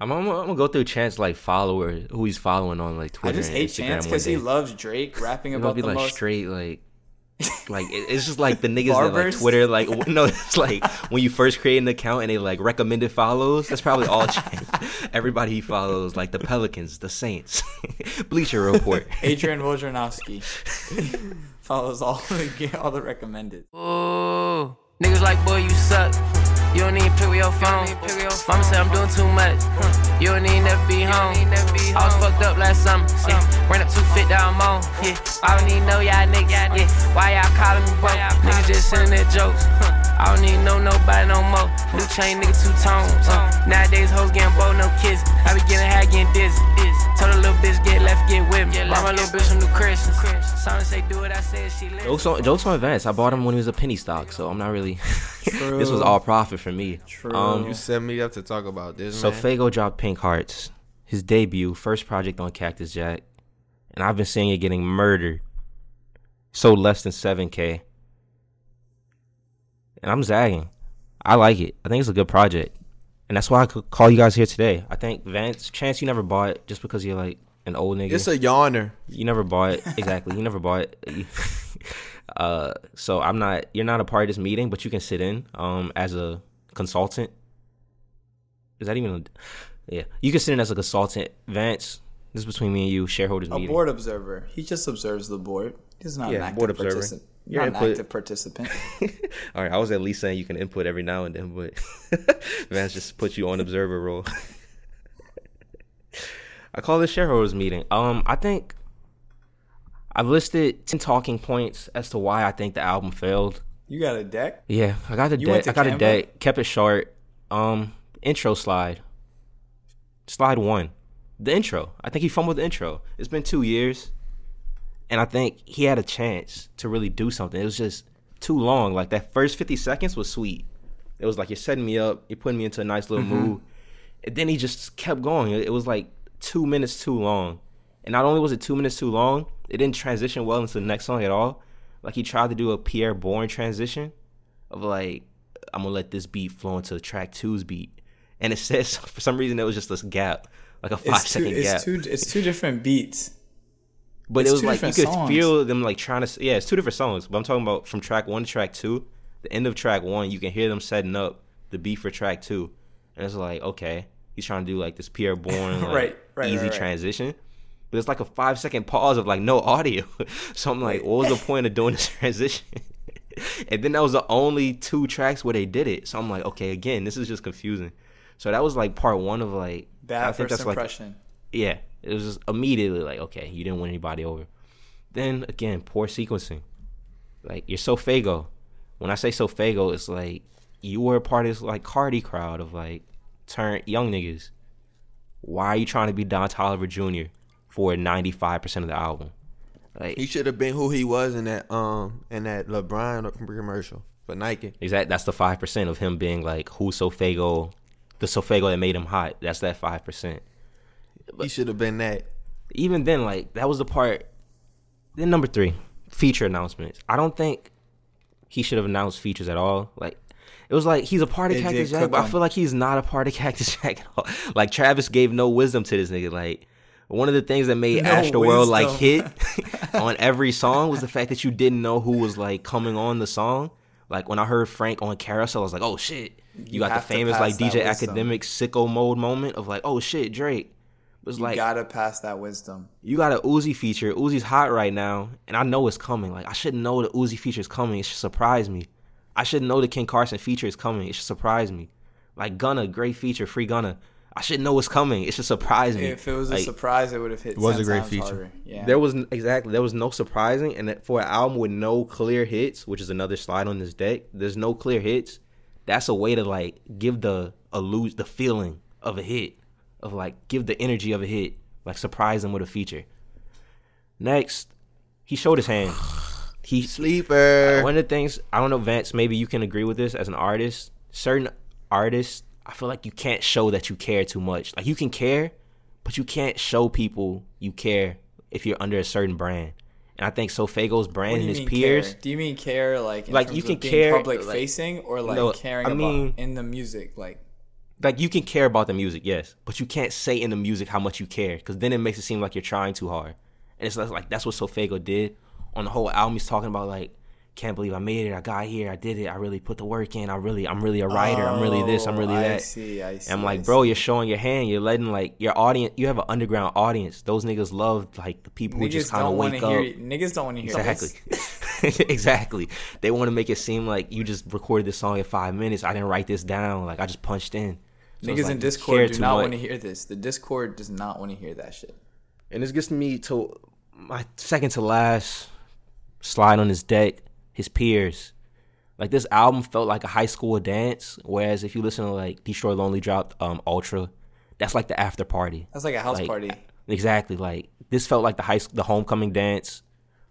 I'm, I'm, I'm gonna go through Chance like followers who he's following on like Twitter. I Twitter. just and hate Instagram Chance because he loves Drake rapping It'll about be the like most. straight like like it- it's just like the niggas that like Twitter like no it's like when you first create an account and they like recommended follows that's probably all Chance. everybody he follows like the Pelicans the Saints Bleacher Report Adrian Wojnarowski follows all the all the recommended. Oh, niggas like, boy, you suck. You don't even pick up your phone. Mama said I'm doing too much. You don't even never be home. I was fucked up last summer. Yeah. Ran up two fit down mom. Yeah. I don't even know y'all niggas. Yeah. Why y'all calling me broke? Niggas just sending their jokes. I don't even know nobody no more. New chain nigga two tones. Uh. Nowadays hoes getting bold, no kids. I be getting high, getting dizzy. Told a little bitch get left, get with me. Bought my little bitch some new Christians. Song say do what I said, she lives. jokes on jokes on Vance I bought him when he was a penny stock so I'm not really this was all profit for me True. um You set me up to talk about this, So man. Faygo dropped Pink Heartz, his debut, first project on Cactus Jack, and I've been seeing it getting murdered. So less than seven k, and I'm zagging. I like it. I think it's a good project, and that's why I could call you guys here today. I think Vance, chance you never bought it just because you're like an old nigga. it's a yawner. You never bought it. Exactly. You never bought it. uh, so I'm not. You're not a part of this meeting, but you can sit in um as a consultant. Is that even? A, yeah, you can sit in as a consultant. Vance, this is between me and you. Shareholders A meeting. board observer. He just observes the board. He's not Yeah, an active board observer. participant. Your Not an input. active participant. All right, I was at least saying you can input every now and then, but Vance just put you on observer role. I call this shareholders meeting. Um, I think I've listed ten talking points as to why I think the album failed. You got a deck? Yeah, I got a You deck. I got a deck. Kept it short. Um, intro slide. Slide one. The intro. I think he fumbled the intro. It's been two years, and I think he had a chance to really do something. It was just too long. Like that first fifty seconds was sweet. It was like you're setting me up. You're putting me into a nice little Mm-hmm. mood. And then he just kept going. It was like two minutes too long. And not only was it two minutes too long, it didn't transition well into the next song at all. Like he tried to do a Pi'erre Bourne transition of like, I'm gonna let this beat flow into track two's beat. And it says for some reason it was just this gap, like a five It's two, second it's gap. two. It's two different beats. But it's it was like you could songs. feel them like trying to. Yeah, it's two different songs. But I'm talking about from track one to track two. The end of track one, you can hear them setting up the beat for track two, and it's like okay, he's trying to do like this Pi'erre Bourne like, Right, right, easy right, transition. But it's like a five second pause of like no audio. so I'm like, what was the point of doing this transition? and then that was the only two tracks where they did it. So I'm like, okay, again, this is just confusing. So that was like part one of like that Bad first impression. Yeah, it was just immediately like, okay, you didn't win anybody over. Then again, poor sequencing. Like you're SoFaygo. When I say SoFaygo, it's like you were a part of this like Carti crowd of like turn young niggas. Why are you trying to be Don Toliver Jr. for 95% of the album? Like He should have been who he was in that um in that LeBron commercial for Nike. exact that's the 5% of him being like who's SoFaygo, the SoFaygo that made him hot. That's that 5%. He should have been that. even then, like that was the part. Then number three, feature announcements. I don't think he should have announced features at all. Like it was like he's a part of It Cactus Jack, but I feel like he's not a part of Cactus Jack at all. Like Travis gave no wisdom to this nigga. Like one of the things that made No Astroworld like hit on every song was the fact that you didn't know who was like coming on the song. Like when I heard Frank on Carousel, I was like, oh shit. You, You got the famous like DJ. Academic sicko mode moment of like, oh shit, Drake. It was You like gotta pass that wisdom. you got a Uzi feature. Uzi's hot right now, and I know it's coming. Like I should know the Uzi feature is coming. It should surprise me. I should know the Ken Carson feature is coming. It should surprise me. Like Gunna, great feature, free Gunna. I should know it's coming. It should surprise me. If it was a surprise, it would have hit. It was 10 a great feature. harder. Yeah. There was exactly there was no surprising, and that for an album with no clear hits, which is another slide on this deck. There's no clear hits. That's a way to like give the illusion, the feeling of a hit, of like give the energy of a hit, like surprise them with a feature. Next, he showed his hand. He Sleeper. one of the things I don't know, Vance. Maybe you can agree with this as an artist. Certain artists, I feel like you can't show that you care too much. Like you can care, but you can't show people you care if you're under a certain brand. And I think SoFaygo's What brand do and his peers. care? Do you mean care like in Like, terms you of can being care, public like- facing or like No, caring I mean- about in the music like like you can care about the music, yes, but you can't say in the music how much you care because then it makes it seem like you're trying too hard. And it's like, that's what SoFaygo did on the whole album. He's talking about like, can't believe I made it. I got here. I did it. I really put the work in. I really, I'm really a writer. I'm really this. I'm really Oh, I that. see, I see. And I'm I like, bro, see. you're showing your hand. You're letting like your audience. You have an underground audience. Those niggas love like the people who just kind of wake up. hear. Niggas don't want to hear Exactly. exactly. They want to make it seem like you just recorded this song in five minutes. I didn't write this down. Like I just punched in. So Niggas like in Discord care do not want to hear this. The Discord does not want to hear that shit. And this gets me to my second to last slide on his deck, his peers. Like this album felt like a high school dance, whereas if you listen to like Destroy Lonely dropped um Ultra, that's like the after party. That's like a house Like, party. Exactly. Like this felt like the high the homecoming dance,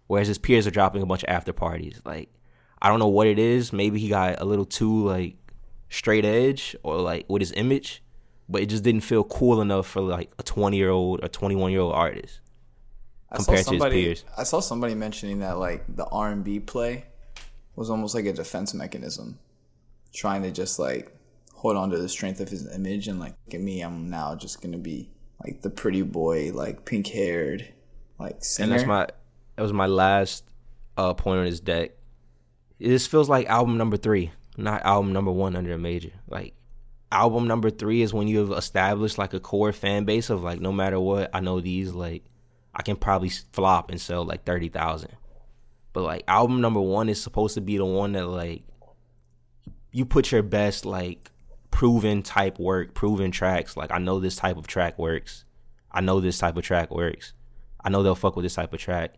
whereas his peers are dropping a bunch of after parties. Like I don't know what it is. Maybe he got a little too like straight edge or like with his image, but it just didn't feel cool enough for like a twenty year old or twenty one year old artist I saw compared to his peers. I saw somebody mentioning that like the R and B play was almost like a defense mechanism, trying to just like hold on to the strength of his image and like look at me, I'm now just gonna be like the pretty boy, like pink haired, like singer. And that's my that was my last uh point on his deck. This feels like album number three, not album number one under a major. Like album number three is when you have established like a core fan base of like no matter what, I know these like I can probably flop and sell like thirty thousand. But like album number one is supposed to be the one that like you put your best like proven type work, proven tracks. Like I know this type of track works. I know this type of track works. I know they'll fuck with this type of track.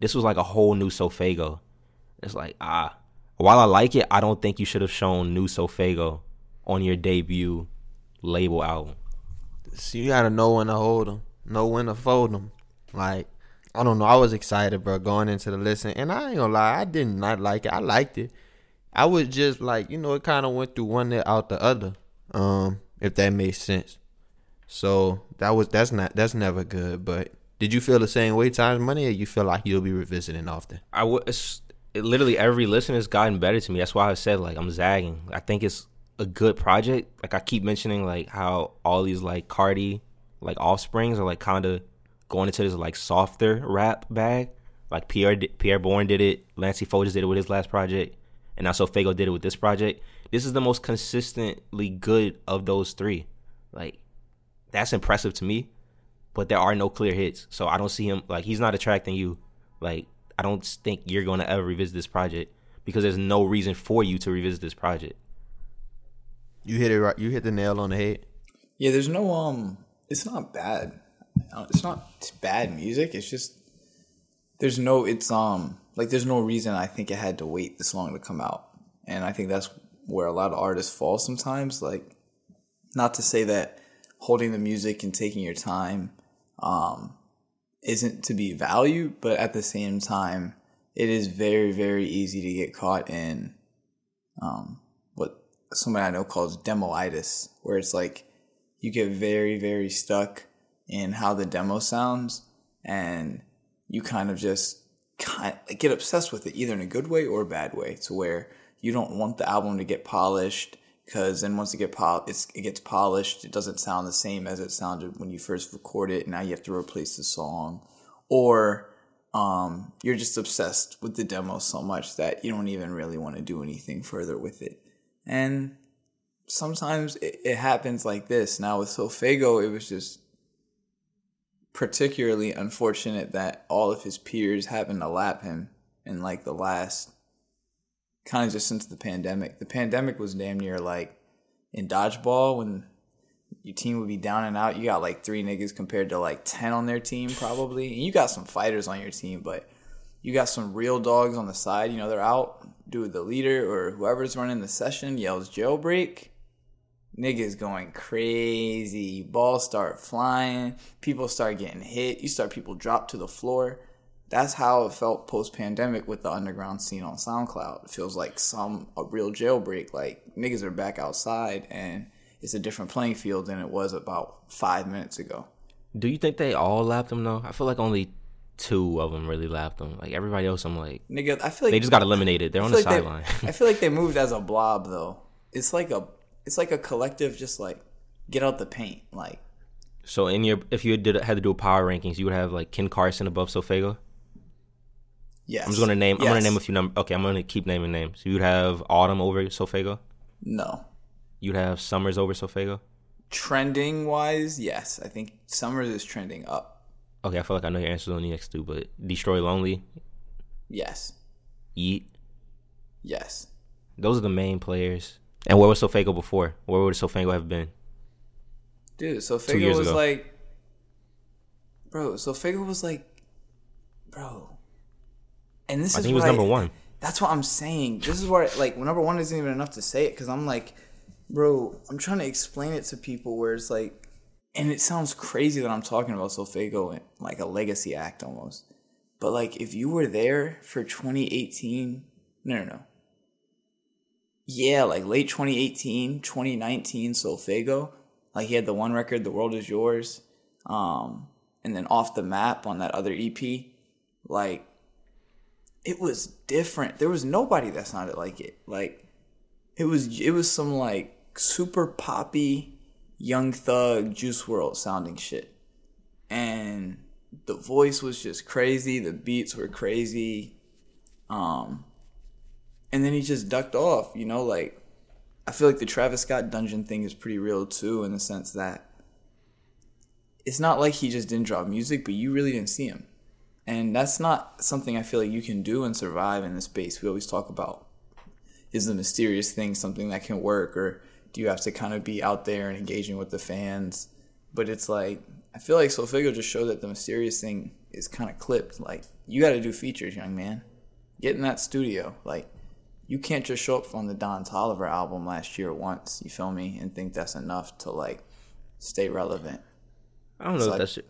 This was like a whole new SoFaygo. It's like ah, while I like it, I don't think you should have shown new SoFaygo on your debut label album. So you gotta know when to hold them, know when to fold them. Like I don't know. I was excited, bro, going into the listen, and I ain't gonna lie, I did not like it. I liked it. I was just like, you know, it kind of went through one ear out the other. Um, if that makes sense. So that was that's not that's never good. But did you feel the same way, times money, or you feel like you'll be revisiting often? I would. It, literally every listen has gotten better to me. That's why I said like I'm zagging. I think it's a good project. Like I keep mentioning like how all these like Carti like offsprings are like kind of going into this like softer rap bag. Like Pi'erre Pi'erre Bourne did it. Lancey Foges did it with his last project, and now Fago did it with this project. This is the most consistently good of those three. Like that's impressive to me. But there are no clear hits, so I don't see him like he's not attracting you. Like I don't think you're going to ever revisit this project because there's no reason for you to revisit this project. You hit it right. You hit the nail on the head. Yeah, there's no um. It's not bad. Uh, It's not bad music. It's just there's no. It's um like there's no reason I think it had to wait this long to come out, and I think that's where a lot of artists fall sometimes. Like, not to say that holding the music and taking your time um isn't to be valued, but at the same time, it is very very easy to get caught in um what somebody I know calls demoitis, where it's like you get very, very stuck in how the demo sounds and you kind of just kind get obsessed with it either in a good way or a bad way to where you don't want the album to get polished because then once it get pol- it gets polished it doesn't sound the same as it sounded when you first recorded it and now you have to replace the song or um, you're just obsessed with the demo so much that you don't even really want to do anything further with it and sometimes it, it happens like this. Now with SoFaygo, it was just particularly unfortunate that all of his peers happened to lap him in like the last kind of just since the pandemic. The pandemic was damn near like in dodgeball when your team would be down and out. You got like three niggas compared to like ten on their team probably. And you got some fighters on your team, but you got some real dogs on the side. You know, they're out. Dude, the leader or whoever's running the session yells jailbreak. Niggas going crazy. Balls start flying. People start getting hit. You start people drop to the floor. That's how it felt post pandemic with the underground scene on SoundCloud. It feels like some a real jailbreak. Like niggas are back outside and it's a different playing field than it was about five minutes ago. Do you think they all lapped them though? I feel like only two of them really lapped them. Like everybody else, I'm like Nigga, I feel like they just got eliminated. They're on the like sideline. I feel like they moved as a blob though. It's like a it's like a collective, just like get out the paint. Like So in your if you did had to do a power rankings, you would have like Ken Carson above SoFaygo. Yes, I'm just gonna name. I'm gonna name a few numbers. Okay, I'm gonna keep naming names. You'd have Autumn over SoFaygo. No, You'd have Summrs over SoFaygo. trending wise, yes, I think Summrs is trending up. Okay, I feel like I know your answers on the next two, but Destroy Lonely, Yes, Yeat. yes. Those are the main players. And where was SoFaygo before? Where would SoFaygo have been? Dude, so Two Figo years was ago. like, bro. So Figo was like, bro. And this I is think he was what number one. That's what I'm saying. This is where like number one isn't even enough to say it because I'm like, bro. I'm trying to explain it to people where it's like, and it sounds crazy that I'm talking about SoFaygo and like a legacy act almost. But like, if you were there for 2018, no, no, no. Yeah, like late 2018, 2019, SoFaygo. Like he had the one record, "The World Is Yours," um, and then "Off the Map" on that other EP. Like, it was different. There was nobody that sounded like it. Like, it was it was some like super poppy, young thug, Juice WRLD sounding shit, and the voice was just crazy. The beats were crazy. Um, and then he just ducked off. You know, like I feel like the Travis Scott dungeon thing is pretty real too, in the sense that it's not like he just didn't drop music, but you really didn't see him. And that's not something I feel like you can do and survive in this space. We always talk about is the mysterious thing something that can work, or do you have to kind of be out there and engaging with the fans? But it's like I feel like SoFaygo just showed that the mysterious thing is kind of clipped. Like you got to do features, young man. Get in that studio. Like you can't just show up on the Don Toliver album last year once. You feel me? And think that's enough to like stay relevant. I don't know So if I- that's. Uh,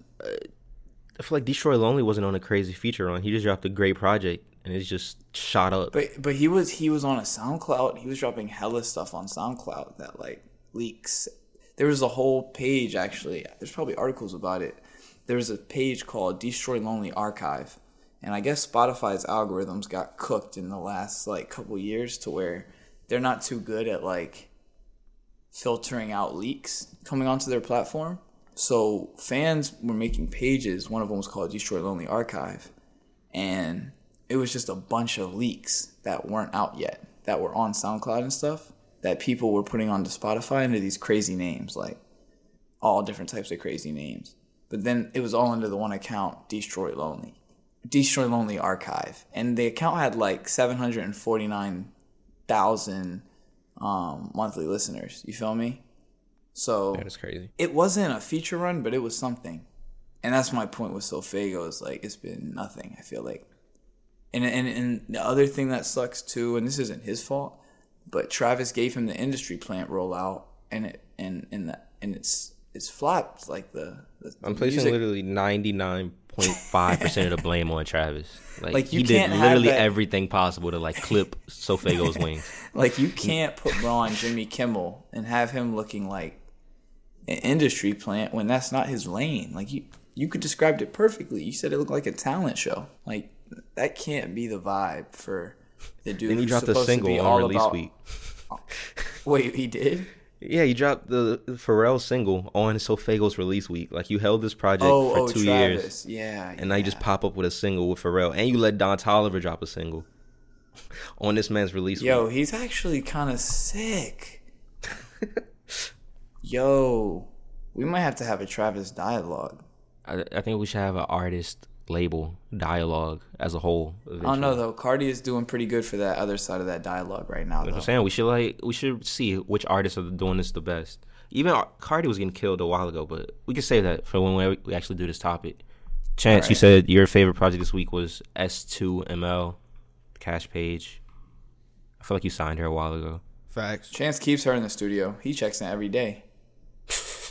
I feel like Destroy Lonely wasn't on a crazy feature run. He just dropped a great project and it's just shot up. But but he was he was on a SoundCloud. He was dropping hella stuff on SoundCloud that like leaks. There was a whole page actually. There's probably articles about it. There was a page called Destroy Lonely Archive, and I guess Spotify's algorithms got cooked in the last like couple years to where they're not too good at like filtering out leaks coming onto their platform. So fans were making pages. One of them was called Destroy Lonely Archive, and it was just a bunch of leaks that weren't out yet that were on SoundCloud and stuff that people were putting onto Spotify under these crazy names, like all different types of crazy names. But then it was all under the one account, Destroy Lonely, Destroy Lonely Archive, and the account had like seven hundred and forty nine thousand um, monthly listeners. You feel me? So That is crazy. it wasn't a feature run, but it was something. And that's my point with SoFaygo is like it's been nothing. I feel like, and and and the other thing that sucks too, and this isn't his fault, but Travis gave him the industry plant rollout, and it and and that and it's it's flopped like the. the I'm placing music- literally 99.5 percent of the blame on Travis. Like, Like, he did literally everything possible to like clip SoFaygo's wings. Like you can't put on Jimmy Kimmel and have him looking like an industry plant when that's not his lane. Like you you could described it perfectly. You said it looked like a talent show. Like that can't be the vibe for the dude. Then he dropped a single all on release about- week. Wait, he did? Yeah, he dropped the Pharrell single on SoFaygo's release week. Like you held this project Oh, for oh, two Travis. years, Yeah. and now you just pop up with a single with Pharrell, and you let Don Toliver drop a single on this man's release Yo, week. he's actually kind of sick. Yo, we might have to have a Travis dialogue. I, I think we should have an artist label dialogue as a whole. I don't know though. Carti is doing pretty good for that other side of that dialogue right now. That's what Though. I'm saying we should like we should see which artists are doing this the best. Even Carti was getting killed a while ago, but we can save that for when we, we actually do this topic. Chance, you said your favorite project this week was S2ML, Cash Page. I feel like you signed her a while ago. Facts. Chance keeps her in the studio. He checks in every day.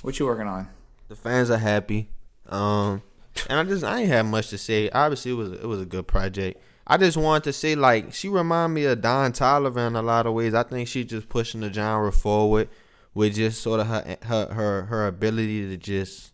What you working on? The fans are happy. Um, and I just I ain't have much to say. Obviously, it was it was a good project. I just wanted to say like she remind me of Don Toliver in a lot of ways. I think she just pushing the genre forward with just sort of her her her her ability to just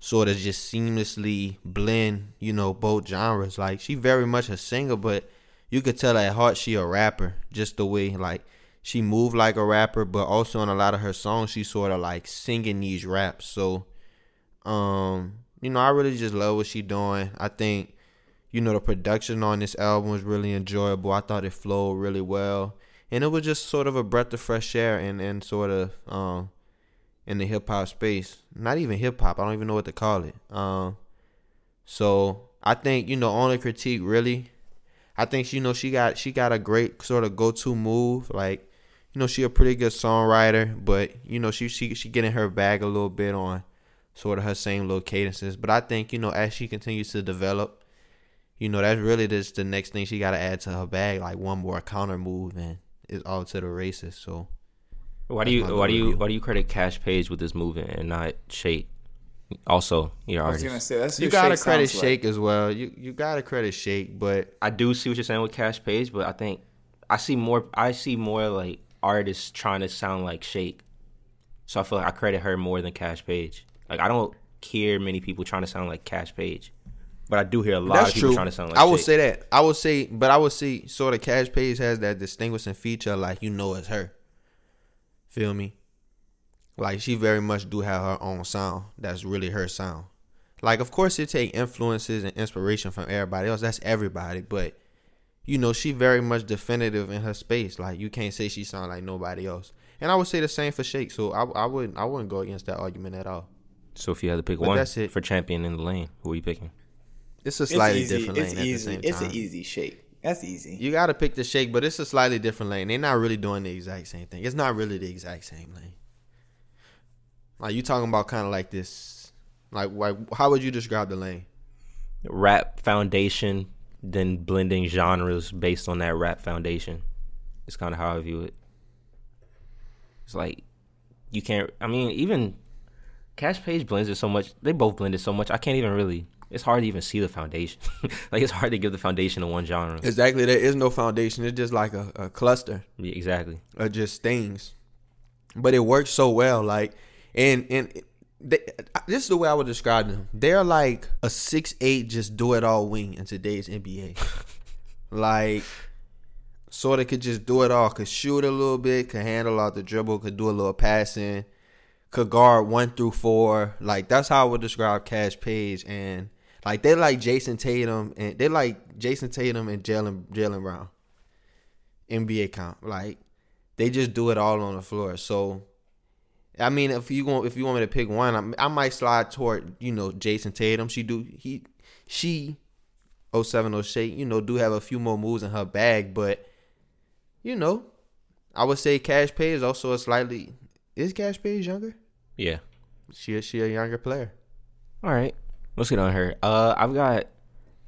sort of just seamlessly blend, you know, both genres. Like she very much a singer, but you could tell at heart she a rapper. Just the way like she moved like a rapper, but also in a lot of her songs, she sort of like singing these raps. So, um, you know, I really just love what she doing. I think, you know, the production on this album was really enjoyable. I thought it flowed really well, and it was just sort of a breath of fresh air and and sort of um in the hip hop space. Not even hip hop. I don't even know what to call it. Um, so I think you know, only critique really. I think you know she got she got a great sort of go to move. Like, you know, she a pretty good songwriter, but you know she she she getting her bag a little bit on sort of her same little cadences. But I think you know as she continues to develop, you know that's really just the next thing she got to add to her bag, like one more counter move, and it's all to the races. So Why do you why do you review. why do you credit Cash Page with this movement and not Shake? Also, your I was gonna say that's you gotta Shake credit Shake Like. as well. You you gotta credit Shake, but I do see what you're saying with Cash Page, but I think I see more. I see more like artists trying to sound like Shake, so I feel like I credit her more than Cash Page. Like I don't hear many people trying to sound like Cash Page, but I do hear a lot that's of people true. trying to sound like. I will Shake. say that. I will say, but I will see sort of Cash Page has that distinguishing feature, like you know it's her. Feel me? Like she very much do have her own sound. That's really her sound. Like of course it take influences and inspiration from everybody else. That's everybody, but you know she very much definitive in her space. Like you can't say she sound like nobody else. And I would say the same for Shake. So I I wouldn't I wouldn't go against that argument at all. So if you had to pick But one that's it. for champion in the lane, who are you picking? It's a It's slightly easy. different It's lane at the easy. same It's an easy shake. That's easy. You gotta pick the shake, but it's a slightly different lane. They're not really doing the exact same thing. It's not really the exact same lane. Like you talking about kind of like this, like, like how would you describe the lane? Rap foundation, then blending genres based on that rap foundation. It's kind of how I view it. It's like you can't. I mean, even Cash Page blends it so much. They both blend it so much. I can't even really. It's hard to even see the foundation. like it's hard to give the foundation to one genre. Exactly. There is no foundation. It's just like a, a cluster Yeah, exactly. of just things, but it works so well. Like, and and they, this is the way I would describe them. They're like a six eight, just do it all wing in today's NBA. like, sort of could just do it all. Could shoot a little bit. Could handle out the dribble. Could do a little passing. Could guard one through four. Like that's how I would describe Cash Page and. Like they like Jayson Tatum and they like Jayson Tatum and Jaylen Jaylen Brown. NBA comp. Like they just do it all on the floor. So I mean, if you want if you want me to pick one, I, I might slide toward you know Jayson Tatum. She do he she 070 Shake, you know, do have a few more moves in her bag, but you know, I would say Cash Pay is also a slightly is Cash Page younger? Yeah. She is she a younger player. All right. Let's get on her. Uh, I've got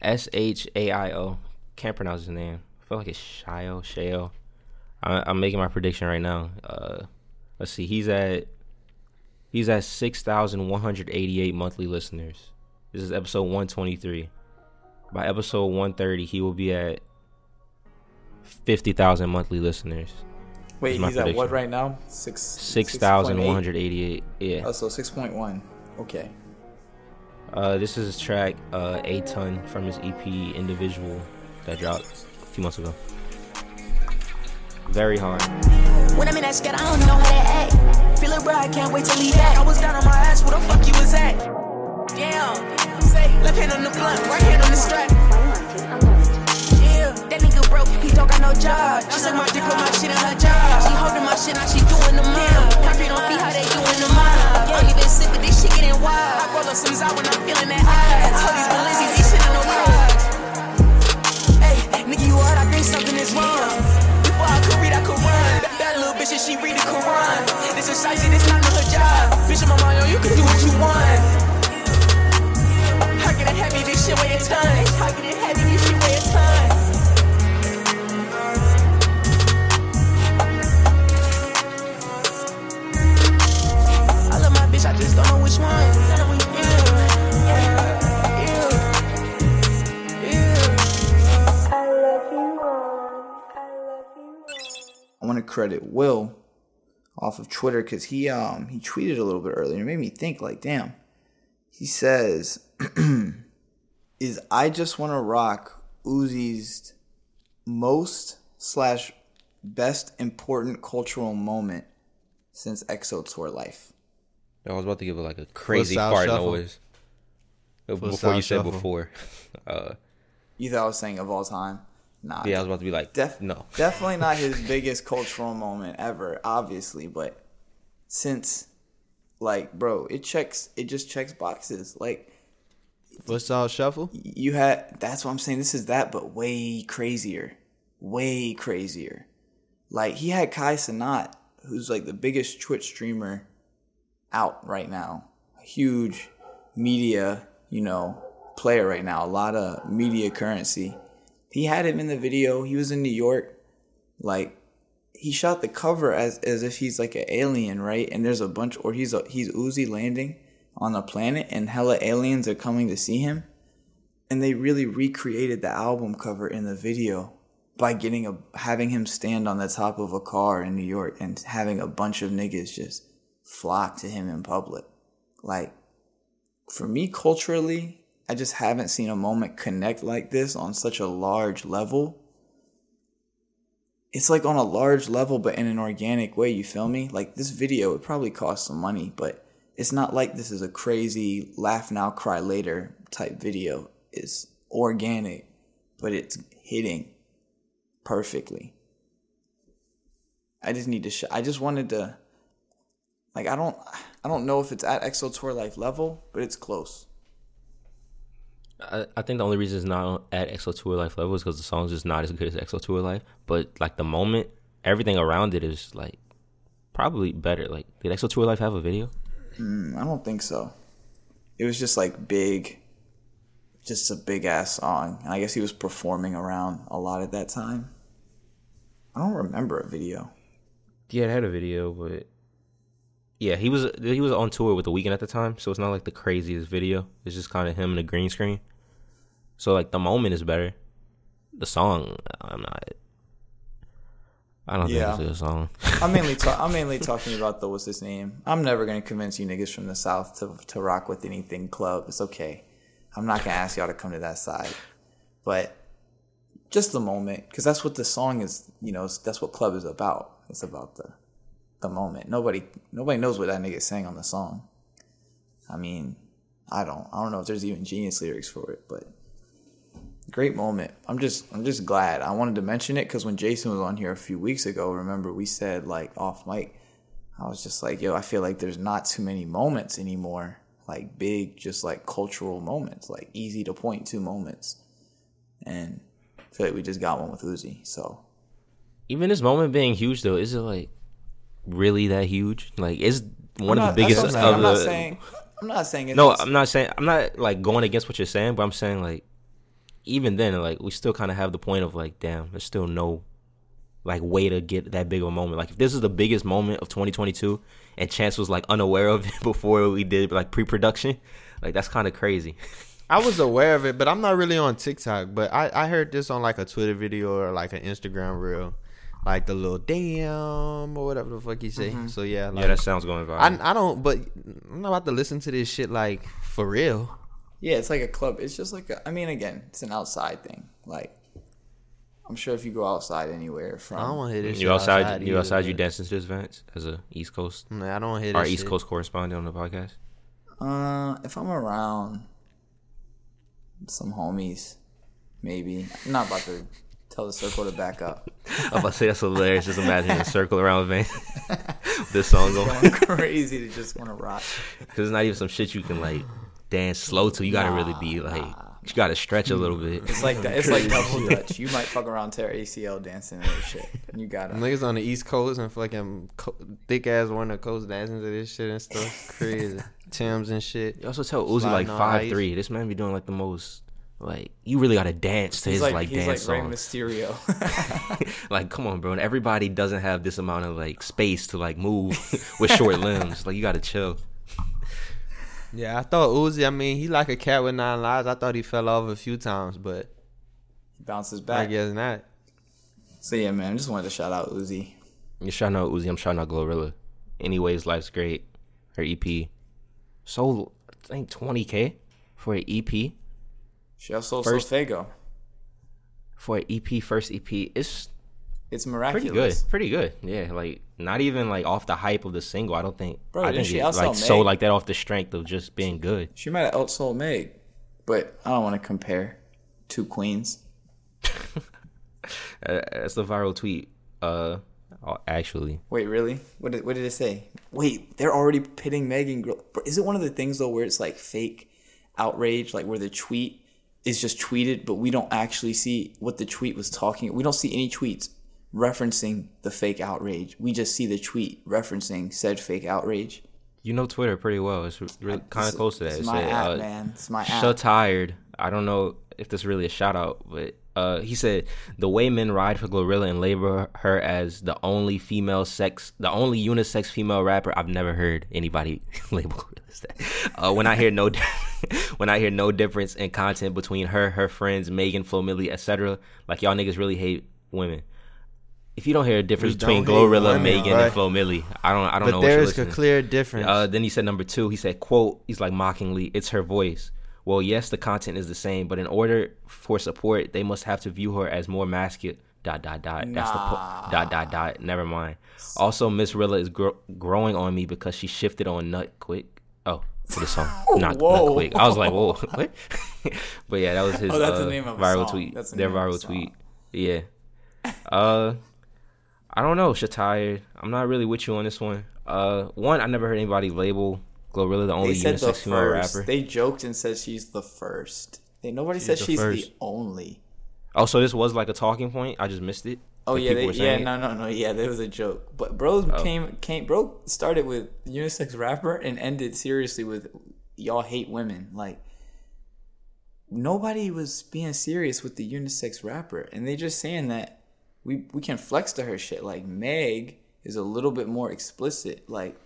S H A I O. Can't pronounce his name. I feel like it's Shio. Shio. I, I'm making my prediction right now. Uh, let's see. He's at he's at six thousand one hundred eighty eight monthly listeners. This is episode one twenty three. By episode one thirty, he will be at fifty thousand monthly listeners. Wait, he's at what right now? Six. Six thousand one hundred eighty eight. Yeah. Oh, so six point one. Okay. Uh, this is his track, uh, A Ton from his EP Individual that dropped a few months ago. Very hard. When I'm in that scat, I don't know how to act. Feel it, bro, I can't wait to leave back. I was down on my ass, where the fuck you was at? Damn. Left hand on the blunt, right hand on the strap. Yeah, that nigga broke, he don't got no job. She suck my dick, put my shit in her job. She holding my shit, now she doing the mine. Concrete on feet, how they doing the mine. I'm even sick, but this shit getting wild. I roll up some out when I'm feeling that high. All these Balenci's, these shit on no drugs. Hey, nigga, you hard, I think something is wrong. Read, I could run. That, little bitch, she read the Quran. This is shicey, this not her job. Bitch, I'm on my own, you can do what you want. I get it heavy, this shit weigh a ton. I get it heavy, want to credit Will off of Twitter because he um he tweeted a little bit earlier. It made me think like, damn. He says, "Is I just want to rock Uzi's most slash best important cultural moment since XO Tour Llif3. I was about to give it like a crazy South fart Shuffle. noise. Uh, Before you said Shuffle. before. Uh, You thought I was saying of all time? Nah. yeah, I was about to be like, Def- no. Definitely not his biggest cultural moment ever, obviously, but since like bro, it checks it just checks boxes. Like What's all shuffle? you had that's what I'm saying. This is that, but way crazier. Way crazier. Like he had Kai Cenat, who's like the biggest Twitch streamer out right now. A huge media, you know, player right now. A lot of media currency. He had him in the video. He was in New York. Like he shot the cover as as if he's like an alien, right? And there's a bunch, or he's a, he's Uzi landing on a planet, and hella aliens are coming to see him. And they really recreated the album cover in the video by getting a having him stand on the top of a car in New York and having a bunch of niggas just flock to him in public. Like for me culturally, I just haven't seen a moment connect like this on such a large level. It's like on a large level but in an organic way you feel me? Like this video it probably cost some money but it's not like this is a crazy laugh now cry later type video. It's organic but it's hitting perfectly. I just need to sh- i just wanted to like i don't i don't know if it's at XO Tour Llif3 level but it's close I, I think the only reason it's not at XO Tour Llif3 level is because the song's just not as good as XO Tour Llif3. But like the moment, everything around it is like probably better. Like, did XO Tour Llif3 have a video? Mm, I don't think so. It was just like big, just a big ass song. And I guess he was performing around a lot at that time. I don't remember a video. Yeah, it had a video, but yeah, he was he was on tour with the Weeknd at the time, so it's not like the craziest video. It's just kind of him in a green screen. So like the moment is better. The song, I'm not. I don't Yeah. think it's a song. I'm mainly ta- I'm mainly talking about the what's his name. I'm never gonna convince you niggas from the south to to rock with anything club. It's okay. I'm not gonna ask y'all to come to that side, but just the moment because that's what the song is. You know, that's what club is about. It's about the the moment. Nobody nobody knows what that nigga sang on the song. I mean, I don't I don't know if there's even genius lyrics for it, but great moment. I'm just I'm just glad. I wanted to mention it because when Jason was on here a few weeks ago, remember we said like off mic, I was just like, yo, I feel like there's not too many moments anymore, like big, just like cultural moments, like easy to point to moments, and I feel like we just got one with Uzi. So Even this moment being huge though, is it like really that huge? Like, is one I'm of not- the biggest what I'm saying. of I'm not the. saying. I'm not saying it no, is. I'm not saying I'm not like going against what you're saying, but I'm saying like even then, like we still kind of have the point of like, damn, there's still no like way to get that big of a moment. Like if this is the biggest moment of 2022, and Chance was like unaware of it before we did like pre-production, like that's kind of crazy. I was aware of it, but I'm not really on TikTok. But I, I heard this on like a Twitter video or like an Instagram reel, like the little damn or whatever the fuck you say. Mm-hmm. So yeah, like, yeah, that sounds going viral. I I don't, but I'm not about to listen to this shit like for real. Yeah, it's like a club. It's just like a, I mean, again, it's an outside thing. Like I'm sure if you go outside anywhere from I don't want to hear this. you shit outside, you either, outside, you man. dancing to this event as a East Coast, Nah, I don't want to hear our this East shit. Coast correspondent on the podcast. Uh, if I'm around some homies, maybe. I'm not about to tell the circle to back up. I'm about to say that's hilarious. Just imagine a circle around the vein. this song going Going crazy to just want to rock. because it's not even some shit you can like dance slow to. You gotta really be like, you gotta stretch a little bit. It's like that. It's like double dutch. You might fuck around tear ACL dancing and shit. You gotta. Niggas on the East Coast and fucking co- thick ass Warner Coast dancing to this shit and stuff. Crazy. Tim's and shit. You also tell Uzi Sliding like five ice. three. This man be doing like the most like you really gotta dance to He's his like, like, he's dance like Rey songs. Mysterio. like come on, bro. And everybody doesn't have this amount of like space to like move with short limbs. Like you gotta chill. Yeah, I thought Uzi. I mean, he like a cat with nine lives. I thought he fell off a few times, but he Bounces back. I guess not. So yeah, man. I just wanted to shout out Uzi. You're shouting out Uzi. I'm shouting out Glorilla. Anyways, life's great. Her EP, sold I think 20k for an EP. She also First- sold Fago. for an EP, first EP, it's It's miraculous. pretty good, pretty good. Yeah, like not even like off the hype of the single. I don't think. Bro, I didn't think she it, like so Meg? like that off the strength of just being good. She might have outsold Meg, but I don't want to compare two queens. That's the viral tweet. Uh, actually, Wait, really? What did, what did it say? Wait, they're already pitting Megan. Is it one of the things though where it's like fake outrage, like where the tweet is just tweeted, but we don't actually see what the tweet was talking? We don't see any tweets referencing the fake outrage. We just see the tweet referencing said fake outrage. you know Twitter pretty well. It's really kind of close to that. It's It my said, app, uh, man. It's my app. So tired. I don't know if this is really a shout out, but uh, he said the way men ride for Glorilla and label her as the only female sex, the only unisex female rapper. I've never heard anybody label Glorilla as that. Uh, when I hear no, when I hear no difference in content between her, her friends, Megan, Flo Milli, etc. Like y'all niggas really hate women. If you don't hear a difference We between don't Glorilla, Megan, right? and Flo Milli, I don't, I don't know. But what you're there's a clear difference. Uh, then he said number two. He said, "quote." He's like mockingly, "It's her voice." Well, yes, the content is the same, but in order for support, they must have to view her as more masculine. Dot dot dot. That's the po- dot dot dot. Never mind. Also, Miss Rilla is gro- growing on me because she shifted on Nut quick. Oh, for the song, not Whoa. Nut quick. I was like, whoa, what? but yeah, that was his Oh, that's the uh, name of viral song. tweet. That's the Their name of a viral song. tweet. Yeah. Uh, I don't know, Shatire. I'm not really with you on this one. Uh, one, I never heard anybody label Glorilla the only They said the unisex female first. rapper. They joked and said she's the first. They nobody said the she's the only. oh, so this was like a talking point. I just missed it. Oh Like, yeah, people they, yeah, no, no, no, yeah, that was a joke. But bro Oh. came, came, bro started with unisex rapper and ended seriously with y'all hate women. Like nobody was being serious with the unisex rapper, and they just saying that we we can flex to her shit. Like Meg is a little bit more explicit. Like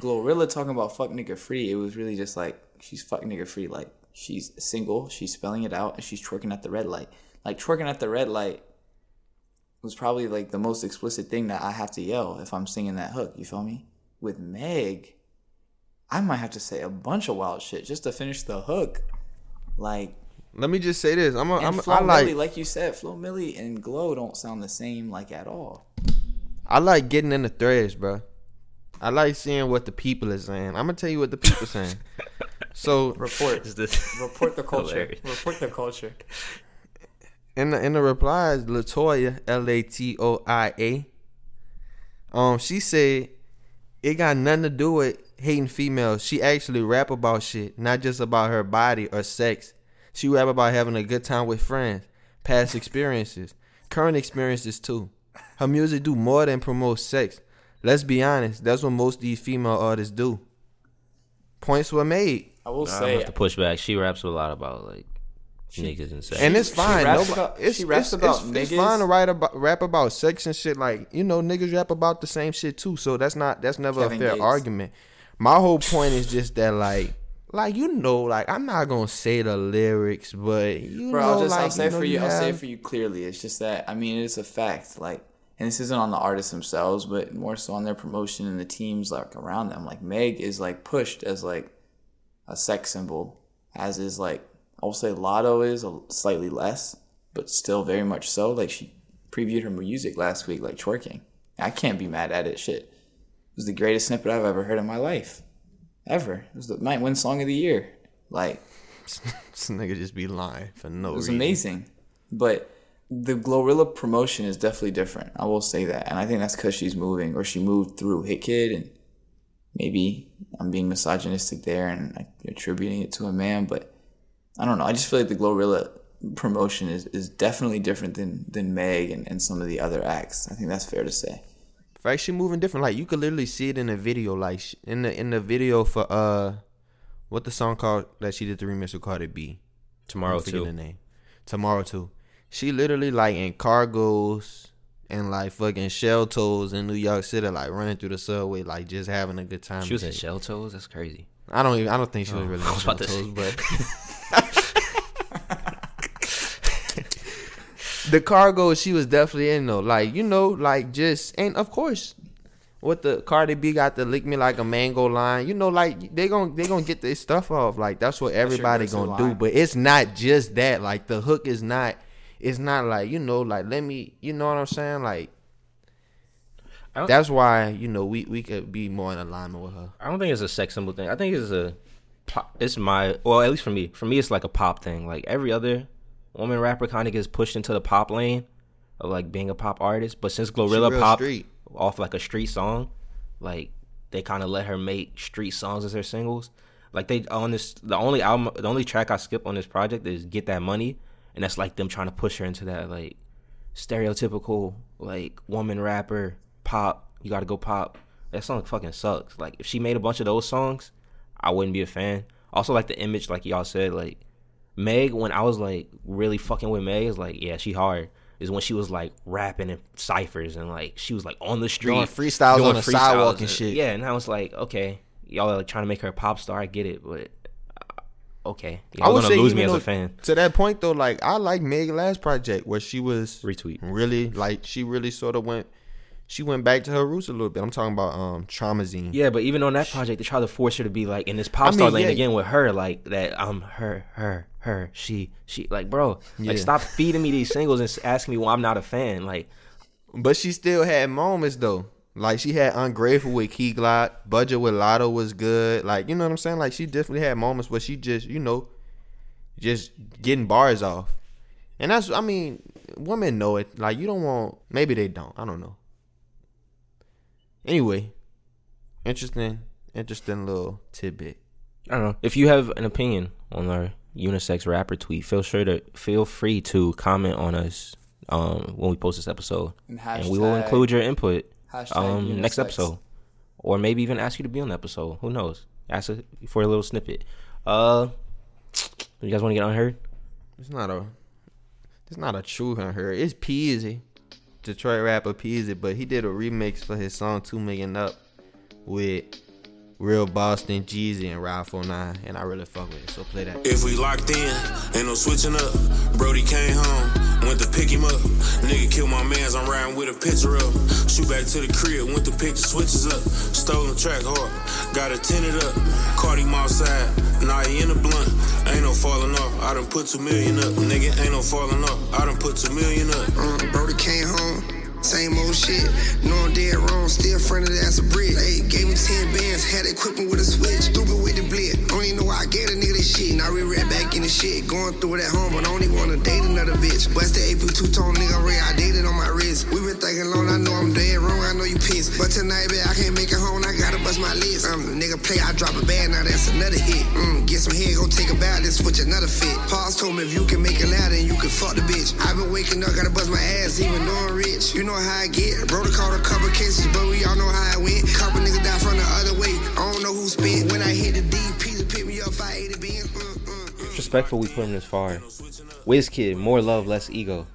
Glorilla talking about fuck nigga free, it was really just like she's fuck nigga free. Like she's single, she's spelling it out, and she's twerking at the red light. Like twerking at the red light was probably like the most explicit thing that I have to yell if I'm singing that hook. You feel me? With Meg, I might have to say a bunch of wild shit just to finish the hook. Like Let me just say this. I'm a, and I'm Flo I like Milli, like you said, Flo Milli and Glow don't sound the same like at all. I like getting in the threads, bro. I like seeing what the people are saying. I'm gonna tell you what the people saying. So Report, Is this report the culture. Hilarious. report the culture. in the in the replies, Latoia L A T O I A. Um, she said it got nothing to do with hating females. She actually rap about shit, not just about her body or sex. She rap about having a good time with friends, past experiences, current experiences too. Her music do more than promote sex. Let's be honest, that's what most of these female artists do. Points were made. I will say. I have to push back. She raps a lot about like niggas and sex. and it's she fine. raps Nobody- about- it's, she raps it's- about it's- it's fine to write about rap about sex and shit. Like you know, niggas rap about the same shit too. So that's not that's never Kevin a fair Gates. argument. My whole point is just that like. Like you know, like I'm not gonna say the lyrics, but you Bro, know, I'll just like I'll say you know, for you. I'll say it for you clearly. It's just that I mean it's a fact. Like, and this isn't on the artists themselves, but more so on their promotion and the teams like around them. Like Meg is like pushed as like a sex symbol, as is like I'll say Latto is a slightly less, but still very much so. Like she previewed her music last week, like twerking. I can't be mad at it. Shit, it was the greatest snippet I've ever heard in my life, ever. It was the night win song of the year. Like This nigga just be lying for no reason. it was reason. amazing. But the Glorilla promotion is definitely different. I will say that. And I think that's because she's moving or she moved through Hitkidd and maybe I'm being misogynistic there and like, attributing it to a man, but I don't know. I just feel like the Glorilla promotion is, is definitely different than, than Meg and, and some of the other acts. I think that's fair to say. Fact she moving different like you could literally see it in the video like in the in the video for uh what the song called that she did the remix with Cardi B Tomorrow too. the name tomorrow too she literally like in cargos and like fucking shell toes in New York City like running through the subway like just having a good time She was in shell toes. That's crazy. I don't even I don't think she was really I was shell about to toes say. but the cargo she was definitely in though like you know like just and of course what the Cardi B got to lick me like a mango line, you know, like they gon' they gonna get their stuff off. Like that's what everybody go-to gonna do. line. But it's not just that. Like the hook is not. it's not like you know, like let me, you know what I'm saying? Like that's why you know we we could be more in alignment with her. I don't think it's a sex symbol thing. I think it's a pop, it's my well, at least for me. For me, it's like a pop thing. Like every other woman rapper kind of gets pushed into the pop lane of like being a pop artist. But since Glorilla pop street. off like a street song, like they kind of let her make street songs as their singles. Like they on this, the only album, the only track I skip on this project is "Get That Money," and that's like them trying to push her into that like stereotypical like woman rapper pop. You got to go pop. That song fucking sucks. Like if she made a bunch of those songs, I wouldn't be a fan. Also, like the image, like y'all said, like Meg. When I was like really fucking with Meg, is like yeah, she hard. Is when she was like rapping in ciphers and like she was like on the street Doing freestyles doing on the sidewalk and freestyles shit. Yeah, and I was like, okay, y'all are like trying to make her a pop star. I get it, but uh, okay, y'all gonna lose me even as a fan. To that point though, like I like Meg last project where she was Retweet. really like she really sort of went she went back to her roots a little bit. I'm talking about um Traumazine. Yeah, but even on that project, they try to force her to be like in this pop I star mean, lane yeah. again with her, like that. I'm her, her, her, she, she. Like, bro, Yeah. like stop feeding me these singles and asking me why I'm not a fan. Like, But she still had moments though. Like she had Ungrateful with Key Glock, Budget with Latto was good. Like, you know what I'm saying? Like she definitely had moments where she just, you know, just getting bars off. And that's I mean, women know it. Like you don't want maybe they don't. I don't know. Anyway, interesting, interesting little tidbit. I don't know. If you have an opinion on our unisex rapper tweet, feel sure to feel free to comment on us um, when we post this episode, And and we will include your input hashtag um, next episode, or maybe even ask you to be on the episode. Who knows? Ask us for a little snippet. Uh, you guys want to get unheard? It's not a it's not a true her. It's Peezy. Detroit rapper Peezy, but he did a remix for his song Two Million Up with Real Boston, Jeezy, and Ralph 09. And I really fuck with it. So play that. If we locked in, ain't no switching up. Brody came home, went to pick him up. Nigga killed my mans, I'm riding with a picture up. Shoot back to the crib, went to pick the switches up. Stolen track hard, got it tinted up. Caught him outside, now he in a blunt. Ain't no falling off, I done put two million up. Nigga, ain't no falling off, I done put two million up. Uh, Brody came home, same old shit. No, I'm dead wrong, still fronted ass a brick. Hey, gave him 10 bands, had equipment with a switch. Stupid with the. Don't even know I gave a nigga that shit. Now we right back in the shit. Going through it at home, but I only wanna date another bitch. West the AP two tone nigga Ray, I dated on my wrist. We been thinking long, I know I'm dead wrong, I know you pissed. But tonight, babe, I can't make it home, I gotta bust my list. Um, nigga play, I drop a bag, now that's another hit. Mm, get some head, go take a bath, then switch another fit. Pause told me if you can make it loud, then you can fuck the bitch. i been waking up, gotta bust my ass, even though I'm rich. You know how I get. Bro, caught a couple cases, but we all know how it went. Couple niggas died from the other way. I don't know who spent. When I hit the DP to pick me up, I ate it beans. Mm, mm, mm. Respectful, we put him this far. Wizkid, more love, less ego.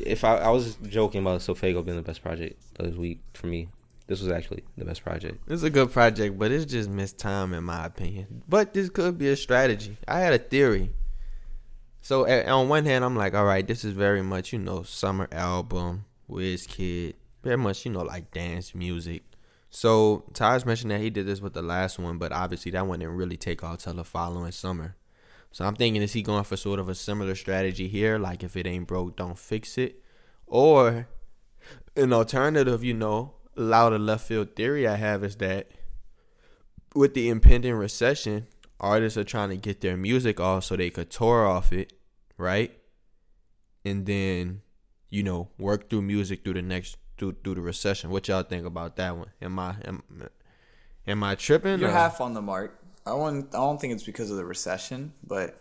If I, I was joking about SoFaygo being the best project of this week for me, this was actually the best project. It's a good project, but it's just missed time in my opinion. But this could be a strategy. I had a theory. So a- on one hand, I'm like, all right, this is very much you know summer album, Kid, very much you know like dance music. So Taj mentioned that he did this with the last one, but obviously that one didn't really take off till the following summer. So I'm thinking, is he going for sort of a similar strategy here? Like if it ain't broke, don't fix it, or an alternative, you know, loud of left field theory I have is that with the impending recession, artists are trying to get their music off so they could tour off it, right? And then, you know, work through music through the next through through the recession. What y'all think about that one? Am I am, am I tripping? You're or- half on the mark. I won't, I don't think it's because of the recession, but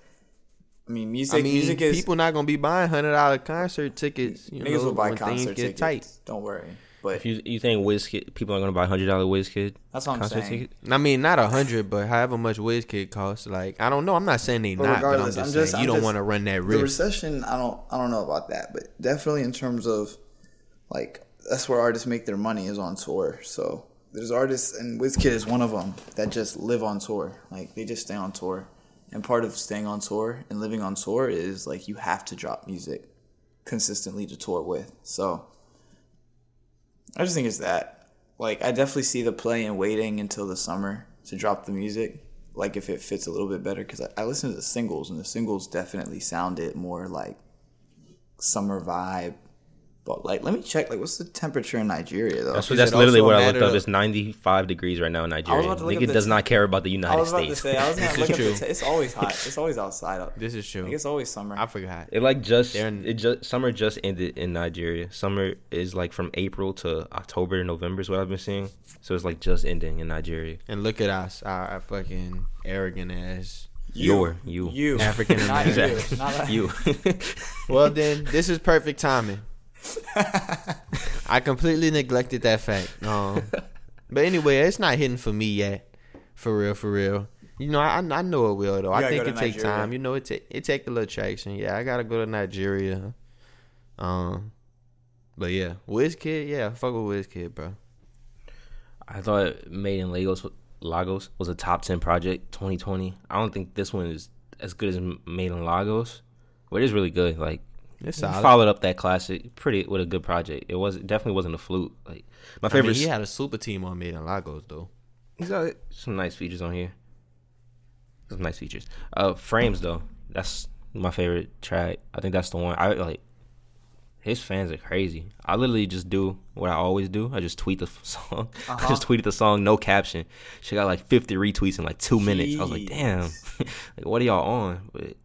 I mean, music. I mean, music is people not gonna be buying hundred dollar concert tickets. You niggas know, will buy concert get tickets. tight. Don't worry. But If you you think Wizkid people are gonna buy hundred dollar Wizkid That's what I'm concert saying. ticket? I mean, not a hundred, but however much WizKid costs. Like, I don't know. I'm not saying they But not, but I'm regardless, just I'm saying just- you I'm don't just- want to run that risk. the risk. recession, I don't, I don't know about that, but definitely in terms of like that's where artists make their money is on tour. So there's artists, and Wizkid is one of them that just live on tour. Like they just stay on tour, and part of staying on tour and living on tour is like you have to drop music consistently to tour with. So I just think it's that. Like I definitely see the play in waiting until the summer to drop the music. Like if it fits a little bit better, because I, I listen to the singles and the singles definitely sounded more like summer vibe. But like, let me check. Like, what's the temperature in Nigeria though? That's, Is that's literally what I looked up. It's 95 degrees right now in Nigeria. about to look up Nigga does t- not care about the United was about to States. say, I This is true. It's always hot. It's always outside. Up. This is true. Like, it's always summer. I forgot. It like just in- it just summer just ended in Nigeria. Summer is like from April to October, November is what I've been seeing. So it's like just ending in Nigeria. And look at us, our, our fucking arrogant ass. Your you you African not you. Exactly. You. Well, then this is perfect timing. I completely neglected that fact. Um, but anyway, it's not hitting for me yet. For real, for real. You know, I I know it will though. I think it takes time. You know, it take it take a little traction. Yeah, I gotta go to Nigeria. Um, but yeah, Wizkid, yeah, fuck with Wizkid, bro. I thought Made in Lagos Lagos was a top 10 project 2020. I don't think this one is as good as Made in Lagos, but it is really good. Like It's he solid. followed up that classic pretty with a good project. It was it definitely wasn't a fluke. Like my I mean, favorite he had a super team on Made in Lagos though. He's got some nice features on here. Some nice features. Uh, frames though, that's my favorite track. I think that's the one. I like. His fans are crazy. I literally just do what I always do. I just tweet the f- song. I just tweeted the song, no caption. She got like 50 retweets in like two minutes. I was like, damn, like what are y'all on? But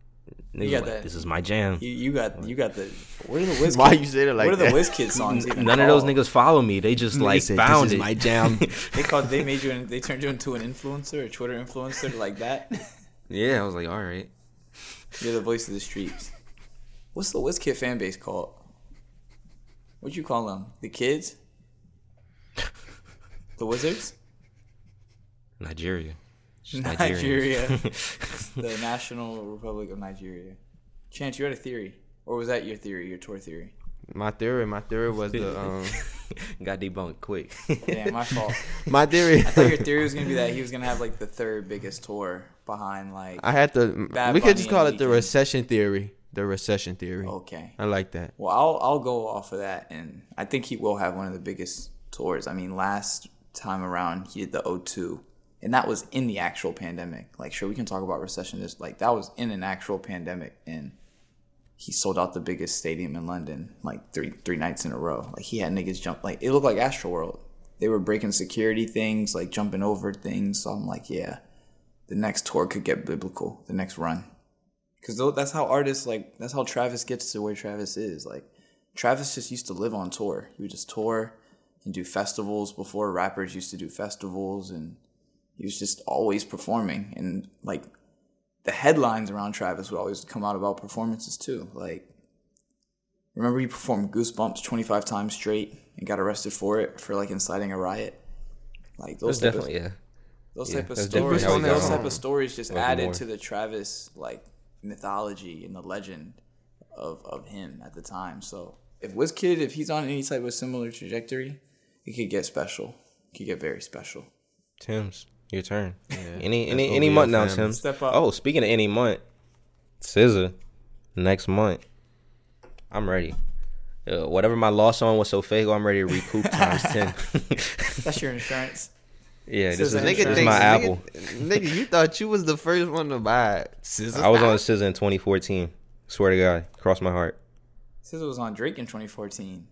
niggas got like, that- this is my jam. You, you got you got the. What are the Wiz? Why you said it like that? What are that? the Wizkid songs? Even None of those niggas follow me. They just like said, found "This is it. my jam." They called. They made you. An, they turned you into an influencer, a Twitter influencer, like that. yeah, I was like, all right. You're the voice of the streets. What's the Wizkid fan base called? What'd you call them? The kids? The Wizards? Nigeria. Just Nigeria. the National Republic of Nigeria. Chance, you had a theory. Or was that your theory, your tour theory? My theory, my theory was the um, Got debunked quick. Damn, my fault. my theory. I thought your theory was gonna be that he was gonna have like the third biggest tour behind like I had to. Bad we could just call it the recession theory. The recession theory. Okay. I like that. Well, I'll I'll go off of that, and I think he will have one of the biggest tours. I mean, last time around he did the O2, and that was in the actual pandemic. Like, sure, we can talk about recession. This like that was in an actual pandemic, and he sold out the biggest stadium in London like three three nights in a row. Like he had niggas jump like it looked like Astroworld. They were breaking security things, like jumping over things. So I'm like, yeah, the next tour could get biblical. The next run. Because that's how artists like. That's how Travis gets to where Travis is. Like, Travis just used to live on tour. He would just tour and do festivals before rappers used to do festivals, and he was just always performing. And like, the headlines around Travis would always come out about performances too. Like, remember he performed Goosebumps twenty five times straight and got arrested for it for like inciting a riot. Like those That's type of- definitely yeah. those Yeah, type of stories, how he those type of stories just Like added more. to the Travis like mythology and the legend of of him at the time. So if Wizkid, if he's on any type of similar trajectory, it could get special. It could get very special. Tim's, your turn. any any gonna any month now. Tim. Step up. Oh, speaking of any month, SZA, next month. I'm ready. Uh, whatever my loss on was so fake, I'm ready to recoup times ten. That's your insurance. yeah, this is, SZA this insurance. is my nigga, Apple. Nigga, you thought you was the first one to buy it. Scissors I was on SZA in 2014. Swear to God, cross my heart. Says it was on Drake in 2014.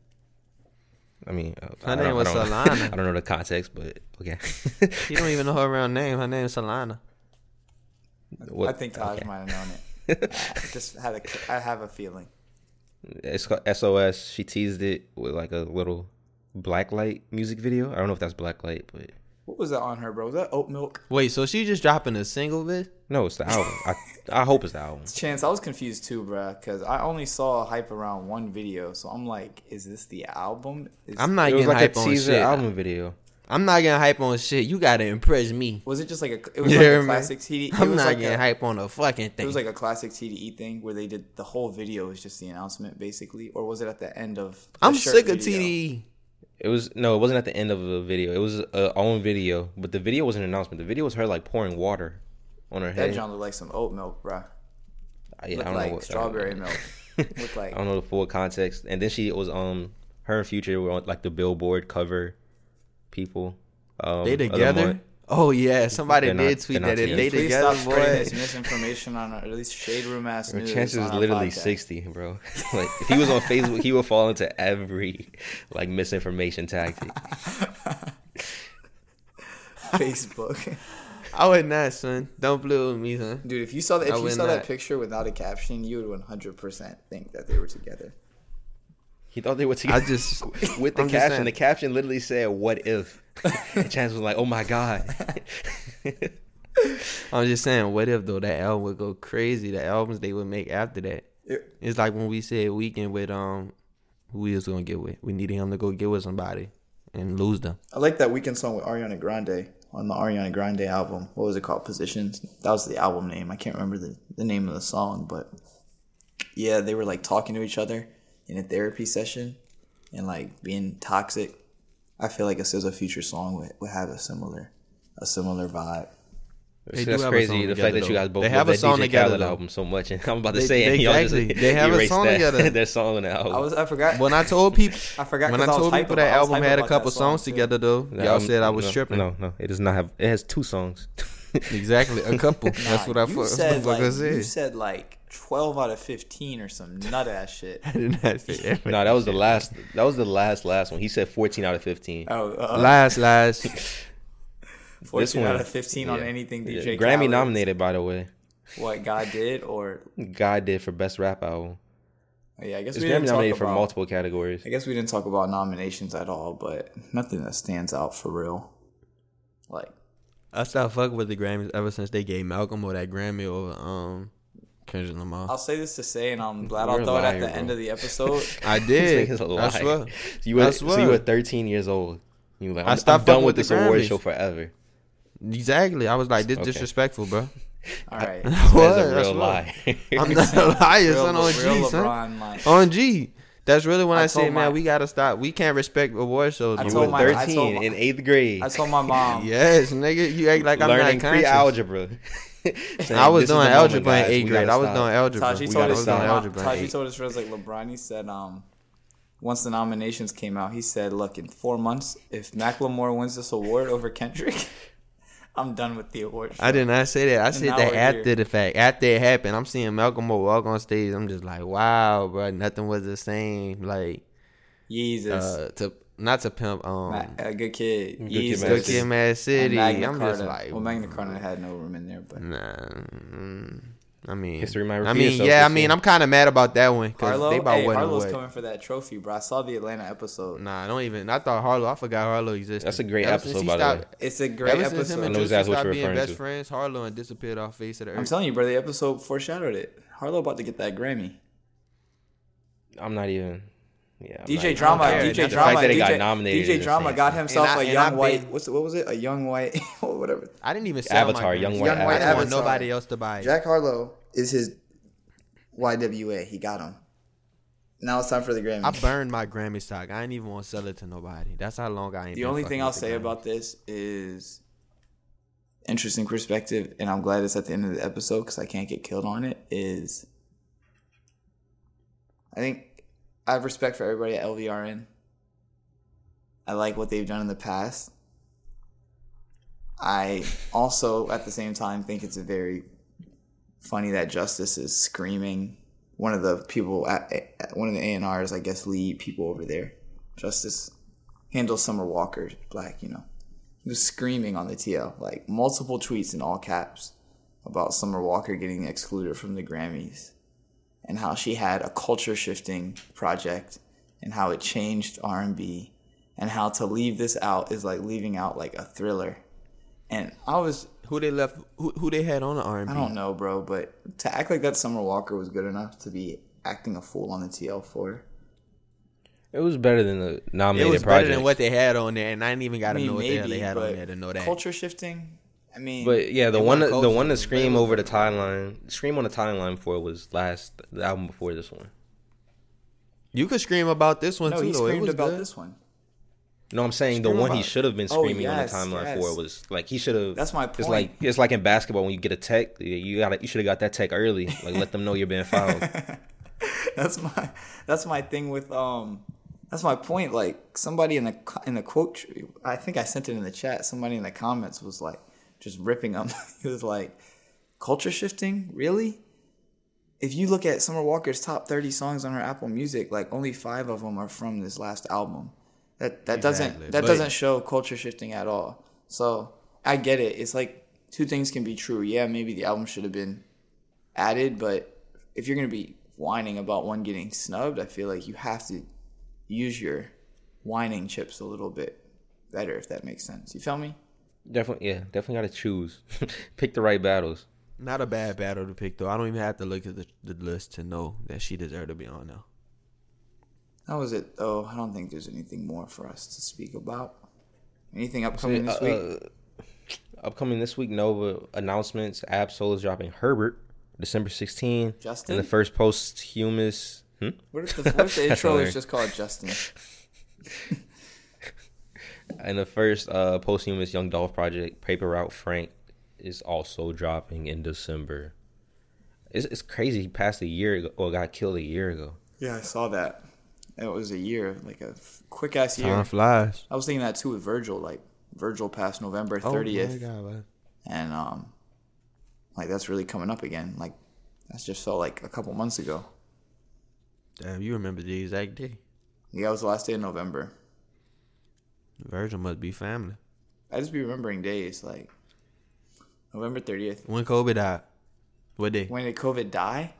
I mean, uh, Her I name don't- was I don't, Solana. I don't know the context, but okay. You don't even know her real name. Her name is Solana. What- I think Taj okay. might have known it. I just had a, I have a feeling. It's called SOS. She teased it with like a little blacklight music video. I don't know if that's blacklight, but What was that on her, bro? Was that oat milk? Wait, so she just dropping a single, bitch? no, it's the album. I I hope it's the album. Chance, I was confused too, bruh, because I only saw hype around one video. So I'm like, is this the album? Is, I'm not It was getting like a hype on shit. album video. I'm not getting hype on shit. You gotta impress me. Was it just like a? It was You like hear a me? classic TD. it I'm not like getting a, hype on a fucking thing. It was like a classic TDE thing where they did the whole video was just the announcement, basically, or was it at the end of? the I'm shirt sick of video? TDE. It was no, it wasn't at the end of the video. It was a own video, but the video was an announcement. The video was her like pouring water on her That head. John looked like some oat milk, bruh. Uh, yeah, I don't like know what, strawberry I don't know. milk. Looked like I don't know the full context. And then she was um her and Future were on like the Billboard cover people. Um, They of the together? Month. Oh yeah, somebody They're not- did tweet that if together. they Please together, stop spreading boy. this misinformation on our, at least shade room ass Bro, news. Chance is literally podcast. sixty, bro. like if he was on Facebook, he would fall into every like misinformation tactic. Facebook. I would not, son. Don't play with me, son. Dude, if you saw that, I if you would saw that picture without a caption, you would 100% think that they were together. He thought they were together. I just with the I'm caption. The caption literally said, "What if?" And Chance was like, "Oh my god." I'm just saying, what if though that album would go crazy? The albums they would make after that. It- It's like when we said Weeknd with um, who we was gonna get with. We needed him to go get with somebody and lose them. I like that Weeknd song with Ariana Grande on the Ariana Grande album. What was it called? Positions. That was the album name. I can't remember the, the name of the song, but yeah, they were like talking to each other in a therapy session and like being toxic. I feel like a SZA future song would, would have a similar a similar vibe. They That's do have a crazy. The together, fact that you guys both They have a song DJ together, Khaled though. album so much, and I'm about to They- say, they- y'all exactly. just They have a song that. together. Their song on the album. I was I forgot. When I told people, I forgot when I 'cause I told hype people about- that album had a couple song, songs too. together though, The y'all album- said I was no, tripping. No, no, it does not have. It has two songs. Exactly, a couple. That's what I you fu- said. Like, I you said. said like twelve out of fifteen or some nut ass shit. I did not say that. no, that was the last. That was the last last one. He said 14 out of 15. Oh, uh, last, last. fourteen one- out of fifteen on yeah. anything Yeah, DJ. Grammy Khaled. nominated, by the way. What God did, or God did for best rap album. yeah, I guess It's we Grammy didn't talk nominated for multiple categories. I guess we didn't talk about nominations at all, but nothing that stands out for real. Like I stopped fucking with the Grammys ever since they gave Macklemore that Grammy over um Kendrick Lamar. I'll say this to say, and I'm glad You're I'll a throw it at the bro. end of the episode. I did. nigga's a I liar. swear. You were, I so you were 13 years old. You were like, I I'm, I'm stopped done with with this the award show forever. Exactly. I was like, this Okay. disrespectful, bro. All right, That's What? a That's real what- lie. I'm not a liar, real, son. On G, son. LeBron. On G. That's really when I I, say, man, my- we gotta stop. We can't respect award shows. I you told were more. my- I 13 told my- in eighth grade. I told my mom. Yes, nigga, you act like I'm not conscious. Learning pre-algebra. Saying, I was doing the moment, algebra in guys. eighth grade. I was doing algebra. Taji We told gotta his I was stop. doing algebra. in Taji told his friends like LeBron. He said, um, once the nominations came out, he said, "Look, in four months, if Macklemore wins this award over Kendrick, I'm done with the award." Show. I did not say that. I said that after here. the fact. After it happened, I'm seeing Macklemore walk on stage. I'm just like, wow, bro, nothing was the same. Like, Jesus, uh, to not to pimp, um, Ma- a good kid, Kid, Yeezus, Mad Good Kid, Mad and City. Magna I'm Carta. just like, well, Magna Carta had no room in there, but Nah, mm, I mean, History might repeat I mean, yeah, I mean, I'm kind of mad about that one because Harlow, they about hey, winning Harlow's away. coming for that trophy, bro. I saw the Atlanta episode. Nah, I don't even. I thought Harlow. I forgot Harlow existed. That's a great Ever episode, he by the way. It's a great Ever since him and I know Juicy exactly what stopped you're being best to. friends, Harlow and disappeared off face of the earth. I'm telling you, bro. The episode foreshadowed it. Harlow about to get that Grammy. I'm not even. Yeah. DJ not- Drama, I don't. DJ the Drama, fact that it DJ, got nominated. DJ Drama insane. got himself And I- a and young I white. bet- What's what was it? A young white, whatever. I didn't even sell Avatar, my Young White Young White I didn't want Avatar. nobody else to buy it. Jack Harlow is his YWA. He got him. Now it's time for the Grammy. I burned my Grammy stock. I ain't even want to sell it to nobody. That's how long I ain't. the been only thing I'll say Grammys. about this is interesting perspective, and I'm glad it's at the end of the episode because I can't get killed on it. Is I think I have respect for everybody at LVRN. I like what they've done in the past. I also, at the same time, think it's a very funny that Justice is screaming. One of the people at, at one of the ANRs, I guess, lead people over there. Justice handles Summer Walker, black, you know. He was screaming on the TL, like multiple tweets in all caps about Summer Walker getting excluded from the Grammys and how she had a culture shifting project and how it changed R&B and how to leave this out is like leaving out like a thriller. And I was Who they left? Who, who they had on the R&B? I don't know, bro, but to act like that Summer Walker was good enough to be acting a fool on the TL for. It was better than the nominated. It nominated was better project. than what they had on there, and I didn't even got I to mean, know what the hell they had on there to know that. culture shifting. I mean, But yeah, the one wasn't the one it to scream over the timeline, scream on the timeline for was last the album before this one. You could scream about this one no, too, he though. It screamed was about good. this one. No, I'm saying the one he should have been Oh, screaming yes, on the timeline yes. for was like he should have. That's my point. It's like it's like in basketball when you get a tech, you got to you should have got that tech early. Like let them know you're being fouled. that's my that's my thing with um That's my point. Like somebody in the in the quote, I think I sent it in the chat. Somebody in the comments was like just ripping them. he was like, "Culture shifting, really?" If you look at Summer Walker's top thirty songs on her Apple Music, like only five of them are from this last album. That that Exactly, doesn't that but- doesn't show culture shifting at all. So I get it. It's like two things can be true. Yeah, maybe the album should have been added, but if you're gonna be whining about one getting snubbed, I feel like you have to use your whining chips a little bit better, if that makes sense. You feel me? Definitely, yeah, definitely got to choose, pick the right battles. Not a bad battle to pick though. I don't even have to look at the, the list to know that she deserved to be on there. That was it, though. I don't think there's anything more for us to speak about. Anything upcoming this week? Uh, upcoming this week, Nova announcements. Ab-Soul is dropping Herbert December 16. Justin? And the first posthumous. Hmm? what if the, what if the That's intro is just called Justin? And the first uh, posthumous Young Dolph project, Paper Route Frank, is also dropping in December. It's, it's crazy. He passed a year ago, or got killed a year ago. Yeah, I saw that. It was a year, like a quick ass year. Time flies. I was thinking that too with Virgil. Like Virgil passed November Oh my thirtieth, God, man. and um, like that's really coming up again. Like that's just felt like a couple months ago. Damn, you remember the exact day. Yeah, it was the last day of November. Virgil must be family. I just be remembering days like November thirtieth. When Kobe died. What day? When did COVID die?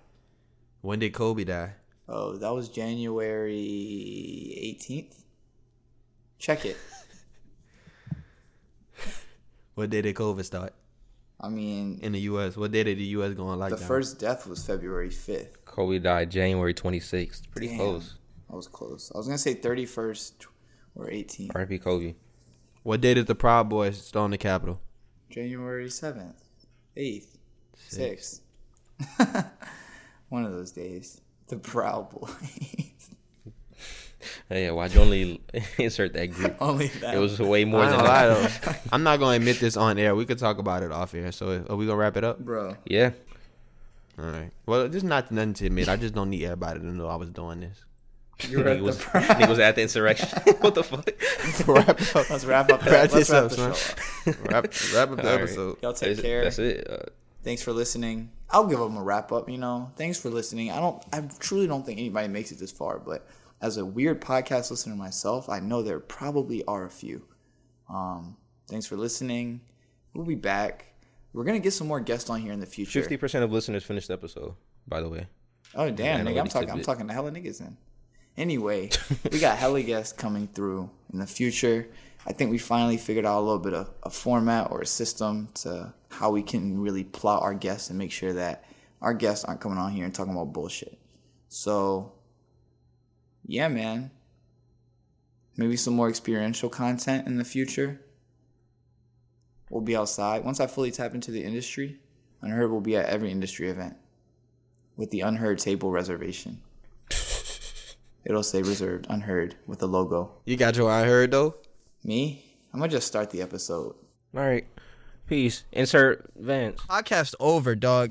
When did Kobe die? Oh, that was January eighteenth. Check it. What day did COVID start? I mean, In the US. What day did the US go on lockdown? the first death was February fifth. Kobe died January 26th. Pretty Damn. close. I was close. I was gonna say thirty first or 18. R.I.P. Kobe. What day did the Proud Boys storm the Capitol? January seventh, eighth, sixth. One of those days. The Proud Boys. Hey, why'd you only insert that group? Only that. It was way more I than gonna lie that. I'm not gonna admit this on air. We could talk about it off air. So are we gonna wrap it up? bro. Yeah. All right. Well, this is not nothing to admit. I just don't need everybody to know I was doing this. Nigga was, nigga was at the insurrection. what the fuck? wrap up. Let's wrap up. Wrap Let's wrap up, the son. show up. Wrap, wrap up the All right. episode. Y'all take That's- care. That's it. Uh, Thanks for listening. I'll give them a wrap up. You know, thanks for listening. I don't. I truly don't think anybody makes it this far, but as a weird podcast listener myself, I know there probably are a few. Um, thanks for listening. We'll be back. We're gonna get some more guests on here in the future. Fifty percent of listeners finished the episode. By the way. Oh damn, Yeah, nigga! I'm talking. I'm tidbit. talking to hella niggas then. Anyway, we got hella guests coming through in the future. I think we finally figured out a little bit of a format or a system to how we can really plot our guests and make sure that our guests aren't coming on here and talking about bullshit. So, yeah, man. Maybe some more experiential content in the future. We'll be outside. Once I fully tap into the industry, Unheard will be at every industry event with the unheard table reservation. It'll say reserved, unheard with the logo. You got your unheard though. Me? I'm gonna just start the episode. All right. Peace. Insert Vance. Podcast over, dog.